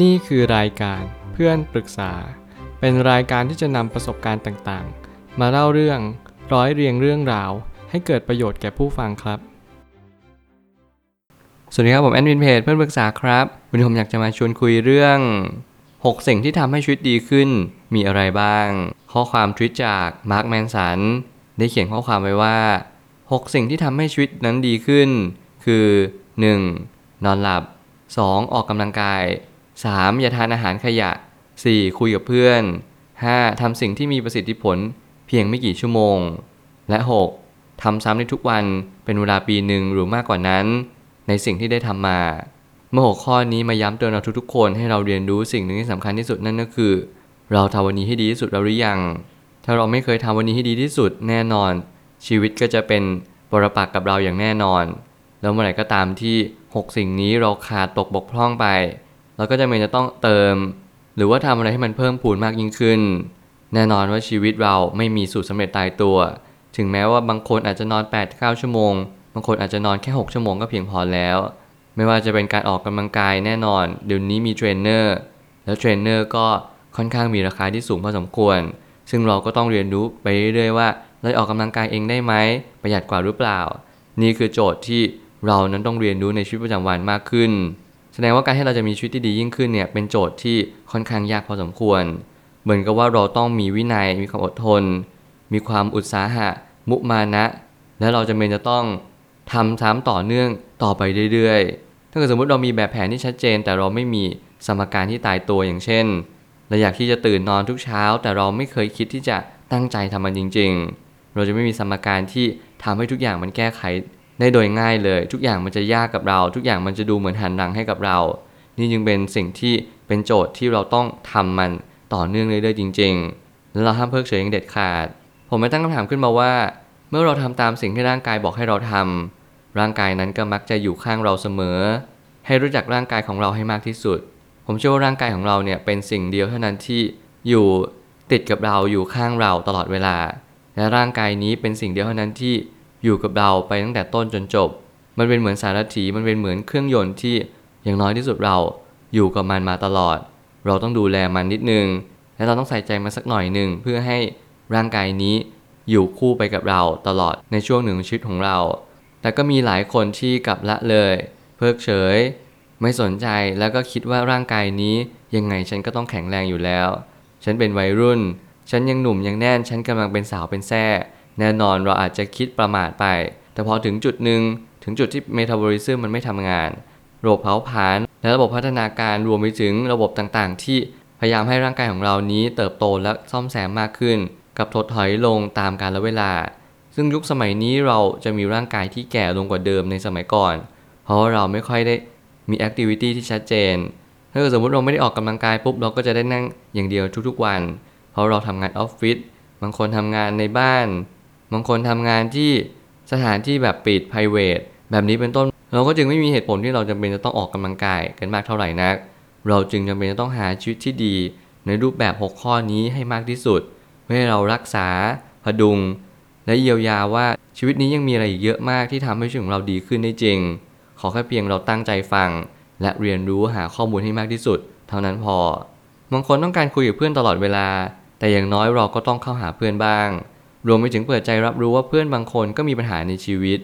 นี่คือรายการเพื่อนปรึกษา เป็นรายการที่จะนำประสบการณ์ต่างๆ มาเล่าเรื่องร้อยเรียงเรื่องราว ให้เกิดประโยชน์แก่ผู้ฟังครับ สวัสดีครับผมแอดมินเพจเพื่อนปรึกษาครับวันนี้ผมอยากจะมาชวนคุยเรื่อง 6 สิ่งที่ทำให้ชีวิตดีขึ้น มีอะไรบ้าง ข้อความทวิตจากมาร์คแมนสันได้เขียนข้อความไว้ว่า 6 สิ่งที่ทำให้ชีวิตนั้นดีขึ้น คือ 1. นอนหลับ 2. ออกกำลังกาย 3. อย่าทานอาหารขยะ 4. คุยกับเพื่อน 5. ทำสิ่งที่มีประสิทธิผลเพียงไม่กี่ชั่วโมง และ 6. ทำซ้ำในทุกวันเป็นเวลาปีหนึ่งหรือมากกว่านั้น ในสิ่งที่ได้ทำมา เมื่อหกข้อนี้มาย้ำเตือนเราทุกๆคนให้เราเรียนรู้สิ่งหนึ่งที่สำคัญที่สุดนั่นก็คือ เราทำวันนี้ให้ดีที่สุดแล้วหรือยัง ถ้าเราไม่เคยทำวันนี้ให้ดีที่สุดแน่นอน ชีวิตก็จะเป็นปรปักษ์กับเราอย่างแน่นอน แล้วเมื่อไหร่ก็ตามที่ 6 สิ่งนี้เราขาดตกบกพร่องไป เราก็จำเป็นจะต้องเติม หรือว่าทำอะไรให้มันเพิ่มพูนมากยิ่งขึ้น แน่นอนว่าชีวิตเราไม่มีสูตรสำเร็จตายตัว ถึงแม้ว่าบางคนอาจจะนอน8-9ชั่วโมง บางคนอาจจะนอนแค่ 6 ชั่วโมงก็เพียงพอแล้ว ไม่ว่าจะเป็นการออกกำลังกายแน่นอน เดี๋ยวนี้มีเทรนเนอร์ แล้วเทรนเนอร์ก็ค่อนข้างมีราคาที่สูงพอสมควร ซึ่งเราก็ต้องเรียนรู้ไปเรื่อยๆว่าเราออกกำลังกายเองได้ไหม ประหยัดกว่าหรือเปล่า นี่คือโจทย์ที่เรานั้นต้องเรียนรู้ในชีวิตประจำวันมากขึ้น แสดงว่าการให้เราจะมีชีวิตที่ดียิ่งขึ้นเนี่ยเป็นโจทย์ที่ค่อนข้างยากพอสมควร เหมือนกับว่าเราต้องมีวินัยมีความอดทน มีความอุตสาหะ มุมานะ และเราจะเป็นจะต้องทำซ้ำต่อเนื่องต่อไปเรื่อยๆ ถ้าเกิดสมมติเรามีแบบแผนที่ชัดเจน แต่เราไม่มีสมการที่ตายตัวอย่างเช่นเราอยากที่จะตื่นนอนทุกเช้า แต่เราไม่เคยคิดที่จะตั้งใจทำมันจริง ๆ เราจะไม่มีสมการที่ทำให้ทุกอย่างมันแก้ไข ได้โดยง่ายเลย ทุกอย่างมันจะยากกับเรา ทุกอย่างมันจะดูเหมือนหันหลังให้กับเรา นี่จึงเป็นสิ่งที่เป็นโจทย์ที่เราต้องทำมันต่อเนื่องเรื่อยๆจริง ๆ แล้วเราห้ามเพิกเฉยอย่างเด็ดขาด ผมไม่ตั้งคำถามขึ้นมาว่า เมื่อเราทำตามสิ่งที่ร่างกายบอกให้เราทำร่างกายนั้นก็มักจะอยู่ข้างเราเสมอ ให้รู้จักร่างกายของเราให้มากที่สุด ผมเชื่อว่าร่างกายของเราเนี่ยเป็นสิ่งเดียวเท่านั้นที่อยู่ติดกับเราอยู่ข้างเราตลอดเวลา และร่างกายนี้เป็นสิ่งเดียวเท่านั้นที่ อยู่กับเราไปตั้งแต่ต้นจนจบ มันเป็นเหมือนสารถีมันเป็นเหมือนเครื่องยนต์ที่อย่างน้อยที่สุดเราอยู่กับมันมาตลอด เราต้องดูแลมันนิดนึง และเราต้องใส่ใจมันสักหน่อยหนึ่งเพื่อให้ร่างกายนี้อยู่คู่ไปกับเราตลอดในช่วงหนึ่งชีวิตของเรา แต่ก็มีหลายคนที่กลับละเลย เพิกเฉย ไม่สนใจแล้วก็คิดว่าร่างกายนี้ยังไงฉันก็ต้องแข็งแรงอยู่แล้ว ฉันเป็นวัยรุ่น ฉันยังหนุ่มยังแน่น ฉันกำลังเป็นสาวเป็นแท่ แน่นอนเราอาจจะคิดประมาทไป แต่พอถึงจุดหนึ่งถึงจุดที่เมตาบอลิซึมมันไม่ทำงาน ระบบเผาผลาญและระบบพัฒนาการรวมไปถึงระบบต่างๆ ที่พยายามให้ร่างกายของเรานี้เติบโตและซ่อมแซมมากขึ้น กับถดถอยลงตามกาลเวลา ซึ่งยุคสมัยนี้เราจะมีร่างกายที่แก่ลงกว่าเดิมในสมัยก่อน เพราะาเราไม่ค่อยได้มีแอคทิวิตี้ที่ชัดเจน ถ้าเกิดสมมติเราไม่ได้ออกกำลังกายปุ๊บเราก็จะได้นั่งอย่างเดียวทุกๆวัน เพราะเราทำงานออฟฟิศบางคนทำงานในบ้าน บางคนทำงานที่สถานที่แบบปิด p r i v a t แบบนี้เป็นต้น เราก็จึงไม่มีเหตุผลที่เราจำเป็นจะต้องออกกำลังกายกันมากเท่าไหร่นัก เราจึงจำเป็นจะต้องหาชีวิตที่ดี ในรูปแบบ 6 ข้อนี้ให้มากที่สุด เพื่อให้เรารักษา พดุง และเยียวยาว่าชีวิตนี้ยังมีอะไรอีกเยอะมากที่ทำให้ชีวิตของเราดีขึ้นได้จริง ขอแค่เพียงเราตั้งใจฟัง และเรียนรู้หาข้อมูลให้มากที่สุด เท่านั้นพอบางคนต้องการคุยกับเพื่อนตลอดเวลา แต่อย่างน้อยเราก็ต้องเข้าหาเพื่อนบ้าง รวมไปถึงเปิดใจรับรู้ว่าเพื่อนบางคนก็มีปัญหาในชีวิต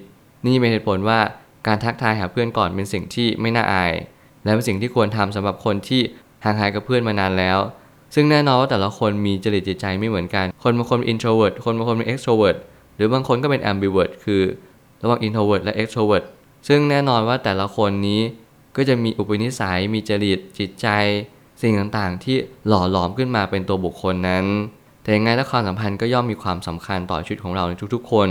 นี่เป็นเหตุผลว่าการทักทายหาเพื่อนก่อนเป็นสิ่งที่ไม่น่าอาย และเป็นสิ่งที่ควรทำสำหรับคนที่ห่างหายกับเพื่อนมานานแล้ว ซึ่งแน่นอนว่าแต่ละคนมีจริตจิตใจไม่เหมือนกัน คนบางคนเป็น introvert คนบางคนเป็น extrovert หรือบางคนก็เป็น ambivert คือระหว่าง introvert และ extrovert ซึ่งแน่นอนว่าแต่ละคนนี้ก็จะมีอุปนิสัย มีจริตจิตใจ สิ่งต่างๆ ที่หล่อหลอมขึ้นมาเป็นตัวบุคคลนั้น แต่ยังไงและความสัมพันธ์ก็ย่อมมีความสำคัญต่อชีวิตของเราในทุกๆ คน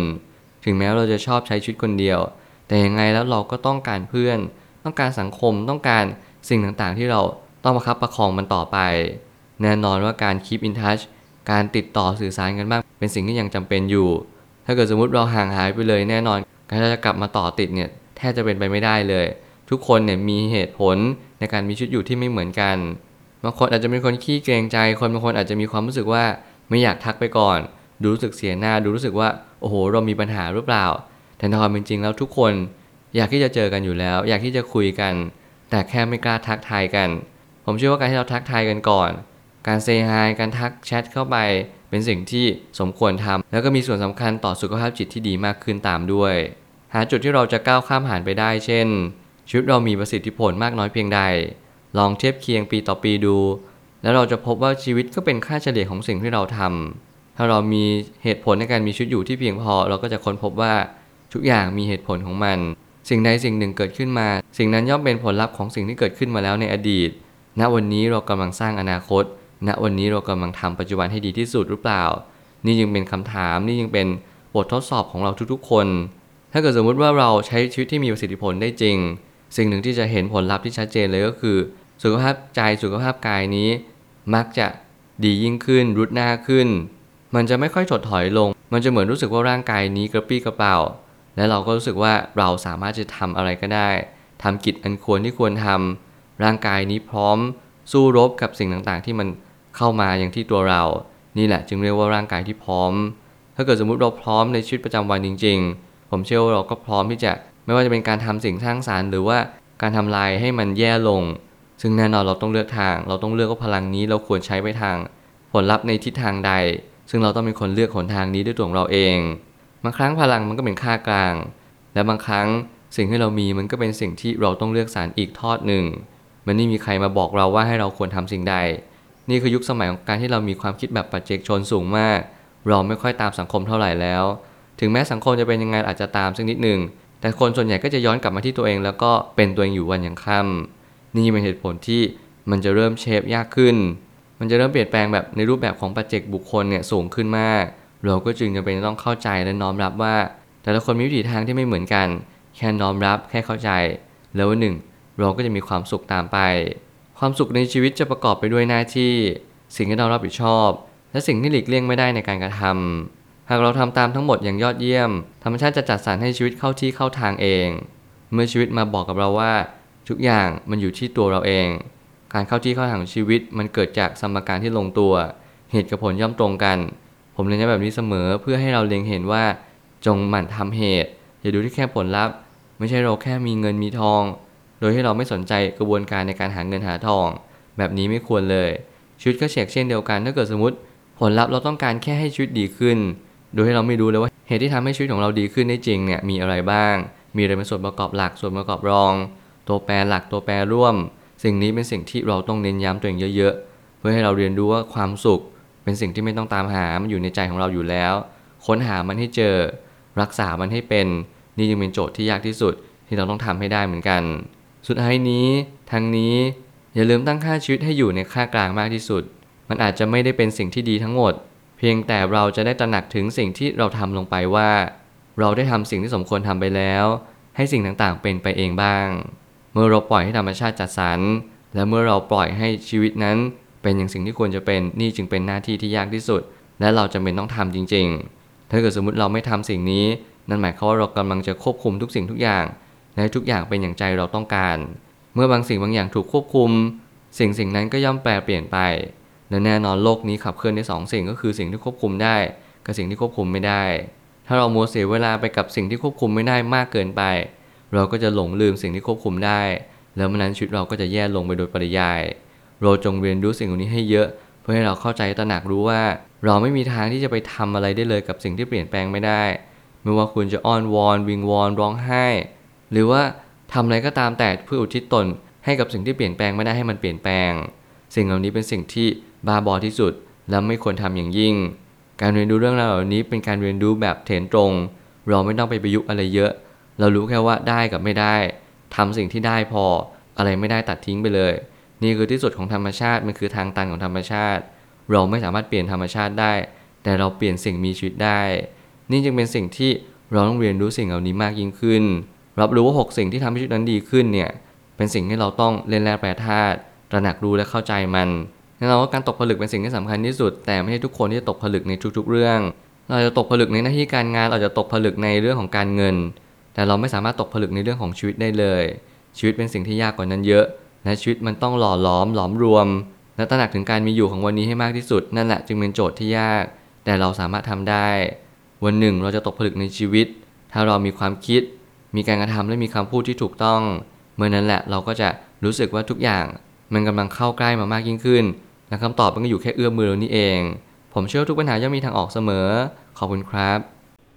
ถึงแม้เราจะชอบใช้ชีวิตคนเดียว แต่ยังไงแล้วเราก็ต้องการเพื่อน ต้องการสังคม ต้องการสิ่งต่างๆ ที่เราต้องประคับประคองมันต่อไป แน่นอนว่าการ keep in touch การติดต่อสื่อสารกันบ้าง เป็นสิ่งที่ยังจำเป็นอยู่ ถ้าเกิดสมมติเราห่างหายไปเลยแน่นอน การที่จะกลับมาต่อติดเนี่ยแทบจะเป็นไปไม่ได้เลย ทุกคนเนี่ยมีเหตุผลในการมีชีวิตอยู่ที่ไม่เหมือนกัน บางคนอาจจะเป็นคนขี้เกรงใจ คนบางคนอาจจะมีความรู้สึกว่า ไม่อยากทักไปก่อน ดูรู้สึกเสียหน้า ดูรู้สึกว่าโอ้โห เรามีปัญหาหรือเปล่า แต่ในความเป็นจริงแล้วทุกคน อยากที่จะเจอกันอยู่แล้ว อยากที่จะคุยกัน แต่แค่ไม่กล้าทักทายกัน ผมเชื่อว่าการที่เราทักทายกันก่อน การเซฮายการทักแชทเข้าไป เป็นสิ่งที่สมควรทำแล้วก็มีส่วนสำคัญต่อสุขภาพจิตที่ดีมากขึ้นตามด้วย หาจุดที่เราจะก้าวข้ามผ่านไปได้ เช่นชีวิตเรามีประสิทธิผลมากน้อยเพียงใด ลองเทียบเคียงปีต่อปีดู แล้วเราจะพบว่าชีวิตก็เป็นค่าเฉลี่ยของสิ่งที่เราทำถ้าเรามีเหตุผลในการมีชีวิตอยู่ที่เพียงพอ เราก็จะค้นพบว่าทุกอย่างมีเหตุผลของมัน สิ่งใดสิ่งหนึ่งเกิดขึ้นมา สิ่งนั้นย่อมเป็นผลลัพธ์ของสิ่งที่เกิดขึ้นมาแล้วในอดีต ณวันนี้เรากำลังสร้างอนาคต ณวันนี้เรากำลังทำปัจจุบันให้ดีที่สุดหรือเปล่า นี่ยังเป็นคำถามนี่ยังเป็นบททดสอบของเราทุกๆ คน ถ้าเกิดสมมุติว่าเราใช้ชีวิตที่มีประสิทธิผลได้จริง สิ่งหนึ่งที่จะเห็นผลลัพธ์ที่ชัดเจนเลยก็คือ สุขภาพใจสุขภาพกายนี้ มักจะดียิ่งขึ้น รุดหน้าขึ้น มันจะไม่ค่อยถดถอยลง มันจะเหมือนรู้สึกว่าร่างกายนี้กระปี้กระเป๋า และเราก็รู้สึกว่าเราสามารถจะทำอะไรก็ได้ทำกิจอันควรที่ควรทำร่างกายนี้พร้อมสู้รบกับสิ่งต่างๆ ที่มันเข้ามาอย่างที่ตัวเรา นี่แหละจึงเรียกว่าร่างกายที่พร้อม ถ้าเกิดสมมุติเราพร้อมในชีวิตประจำวันจริง ๆ ผมเชื่อว่าเราก็พร้อมที่จะไม่ว่าจะเป็นการทำสิ่งสร้างสารรค์ หรือว่าการทำลายให้มันแย่ลง ซึ่งแน่นอนเราต้องเลือกทาง เราต้องเลือกว่าพลังนี้เราควรใช้ไปทาง ผลลัพธ์ในทิศทางใด ซึ่งเราต้องเป็นคนเลือกหนทางนี้ด้วยตัวของเราเองบางครั้งพลังมันก็เป็นค่ากลาง และบางครั้งสิ่งที่เรามีมันก็เป็นสิ่งที่เราต้องเลือกสารอีกทอดหนึ่ง มันไม่มีใครมาบอกเราว่าให้เราควรทำสิ่งใด นี่คือยุคสมัยของการที่เรามีความคิดแบบปัจเจกชนสูงมาก เราไม่ค่อยตามสังคมเท่าไหร่แล้ว ถึงแม้สังคมจะเป็นยังไงอาจจะตามสักนิดหนึ่งแต่คนส่วนใหญ่ก็จะย้อนกลับมาที่ตัวเองแล้วก็เป็นตัวเองอยู่วันยังค่ำ นี่เป็นเหตุผลที่มันจะเริ่มเชฟยากขึ้น มันจะเริ่มเปลี่ยนแปลงแบบในรูปแบบของปัจเจกบุคคลเนี่ยสูงขึ้นมาก เราก็จึงจำเป็นต้องเข้าใจและน้อมรับว่า แต่ละคนมีวิถีทางที่ไม่เหมือนกัน แค่น้อมรับแค่เข้าใจ แล้ววันหนึ่ง เราก็จะมีความสุขตามไป ความสุขในชีวิตจะประกอบไปด้วยหน้าที่ สิ่งที่เรารับผิดชอบ และสิ่งที่หลีกเลี่ยงไม่ได้ในการกระทำหากเราทำตามทั้งหมดอย่างยอดเยี่ยม ธรรมชาติจะจัดสรรให้ชีวิตเข้าที่เข้าทางเอง เมื่อชีวิตมาบอกกับเราว่า ทุกอย่างมันอยู่ที่ตัวเราเอง การเข้าที่เข้าทางของชีวิตมันเกิดจากสมการที่ลงตัว เหตุกับผลย่อมตรงกัน ผมเรียนแบบนี้เสมอเพื่อให้เราเล็งเห็นว่า จงหมั่นทำเหตุ อย่าดูที่แค่ผลลัพธ์ ไม่ใช่เราแค่มีเงินมีทอง โดยที่เราไม่สนใจกระบวนการในการหาเงินหาทอง แบบนี้ไม่ควรเลยชีวิตก็เช็คเช่นเดียวกันถ้าเกิดสมมติ ผลลัพธ์เราต้องการแค่ให้ชีวิตดีขึ้น โดยที่เราไม่รู้เลยว่าเหตุที่ทำให้ชีวิตของเราดีขึ้นได้จริงเนี่ยมีอะไรบ้าง มีอะไรเป็นส่วนประกอบหลักส่วนประกอบรอง ตัวแปรหลักตัวแปรร่วม สิ่งนี้เป็นสิ่งที่เราต้องเน้นย้ำตัวเองเยอะ ๆ เพื่อให้เราเรียนรู้ว่าความสุข เป็นสิ่งที่ไม่ต้องตามหา มันอยู่ในใจของเราอยู่แล้ว ค้นหามันให้เจอ รักษามันให้เป็น นี่จึงเป็นโจทย์ที่ยากที่สุดที่เราต้องทำให้ได้เหมือนกัน สุดท้ายนี้ทั้งนี้อย่าลืมตั้งค่าชีวิตให้อยู่ในค่ากลางมากที่สุด มันอาจจะไม่ได้เป็นสิ่งที่ดีทั้งหมด เพียงแต่เราจะได้ตระหนักถึงสิ่งที่เราทำลงไปว่า เราได้ทำสิ่งที่สมควรทำไปแล้ว ให้สิ่งต่างๆเป็นไปเองบ้าง มื่อเราปล่อยให้ธรรมชาติจัดสรร และเมื่อเราปล่อยให้ชีวิตนั้น เป็นอย่างสิ่งที่ควรจะเป็นนี่จึงเป็นหน้าที่ที่ยากที่สุด และเราจำเป็นต้องทำจริง ๆ ถ้าเกิดสมมติเราไม่ทำสิ่งนี้ นั่นหมายความว่าเรากำลังจะควบคุมทุกสิ่งทุกอย่าง และทุกอย่างเป็นอย่างใจเราต้องการ เมื่อบางสิ่งบางอย่างถูกควบคุม สิ่งสิ่งนั้นก็ย่อมแปลเปลี่ยนไปและแน่นอนโลกนี้ขับเคลื่อนได้สองสิ่งก็คือสิ่งที่ควบคุมได้ กับสิ่งที่ควบคุมไม่ได้ ถ้าเราโมเสียเวลาไปกับสิ่งที่ควบคุมไม่ได้มากเกินไป เราก็จะหลงลืมสิ่งที่ควบคุมได้ แล้วมันนั้นชีวิตเราก็จะแย่ลงไปโดยปริยาย เราจงเรียนรู้สิ่งเหล่านี้ให้เยอะ เพื่อให้เราเข้าใจตระหนักรู้ว่า เราไม่มีทางที่จะไปทำอะไรได้เลยกับสิ่งที่เปลี่ยนแปลงไม่ได้ ไม่ว่าคุณจะอ้อนวอนวิงวอนร้องไห้ หรือว่าทำอะไรก็ตามแต่เพื่ออุทิศตนให้กับสิ่งที่เปลี่ยนแปลงไม่ได้ให้มันเปลี่ยนแปลง สิ่งเหล่านี้เป็นสิ่งที่บ้าบอที่สุดและไม่ควรทำอย่างยิ่ง การเรียนรู้เรื่องราวเหล่านี้เป็นการเรียนรู้แบบเถนตรง เราไม่ต้องไปประยุกต์อะไรเยอะ เรารู้แค่ว่าได้กับไม่ได้ทำสิ่งที่ได้พออะไรไม่ได้ตัดทิ้งไปเลย นี่คือที่สุดของธรรมชาติมันคือทางตันของธรรมชาติ เราไม่สามารถเปลี่ยนธรรมชาติได้ แต่เราเปลี่ยนสิ่งมีชีวิตได้ นี่จึงเป็นสิ่งที่เราต้องเรียนรู้สิ่งเหล่านี้มากยิ่งขึ้น รับรู้ว่า 6 สิ่งที่ทำให้ชีวิตนั้นดีขึ้นเนี่ยเป็นสิ่งที่เราต้องเล่นแร่แปรธาตุตระหนักรู้และเข้าใจมันแน่นอนว่าการตกผลึกเป็นสิ่งที่สำคัญที่สุด แต่ไม่ใช่ทุกคนที่จะตกผลึกในทุกๆเรื่อง เราจะตกผลึกในหน้าที่การงานเราจะตกผลึกในเรื่องของการเงิน แต่เราไม่สามารถตกผลึกในเรื่องของชีวิตได้เลย ชีวิตเป็นสิ่งที่ยากกว่านั้นเยอะและชีวิตมันต้องหล่อหลอมหลอมรวม และตระหนักถึงการมีอยู่ของวันนี้ให้มากที่สุด นั่นแหละจึงเป็นโจทย์ที่ยาก แต่เราสามารถทำได้ วันหนึ่งเราจะตกผลึกในชีวิต ถ้าเรามีความคิด มีการกระทำและมีคำพูดที่ถูกต้อง เมื่อนั้นแหละเราก็จะรู้สึกว่าทุกอย่าง มันกำลังเข้าใกล้มามากยิ่งขึ้นและคำตอบมันก็อยู่แค่เอื้อมมือเรานี่เอง ผมเชื่อทุกปัญหาย่อมมีทางออกเสมอ ขอบคุณครับ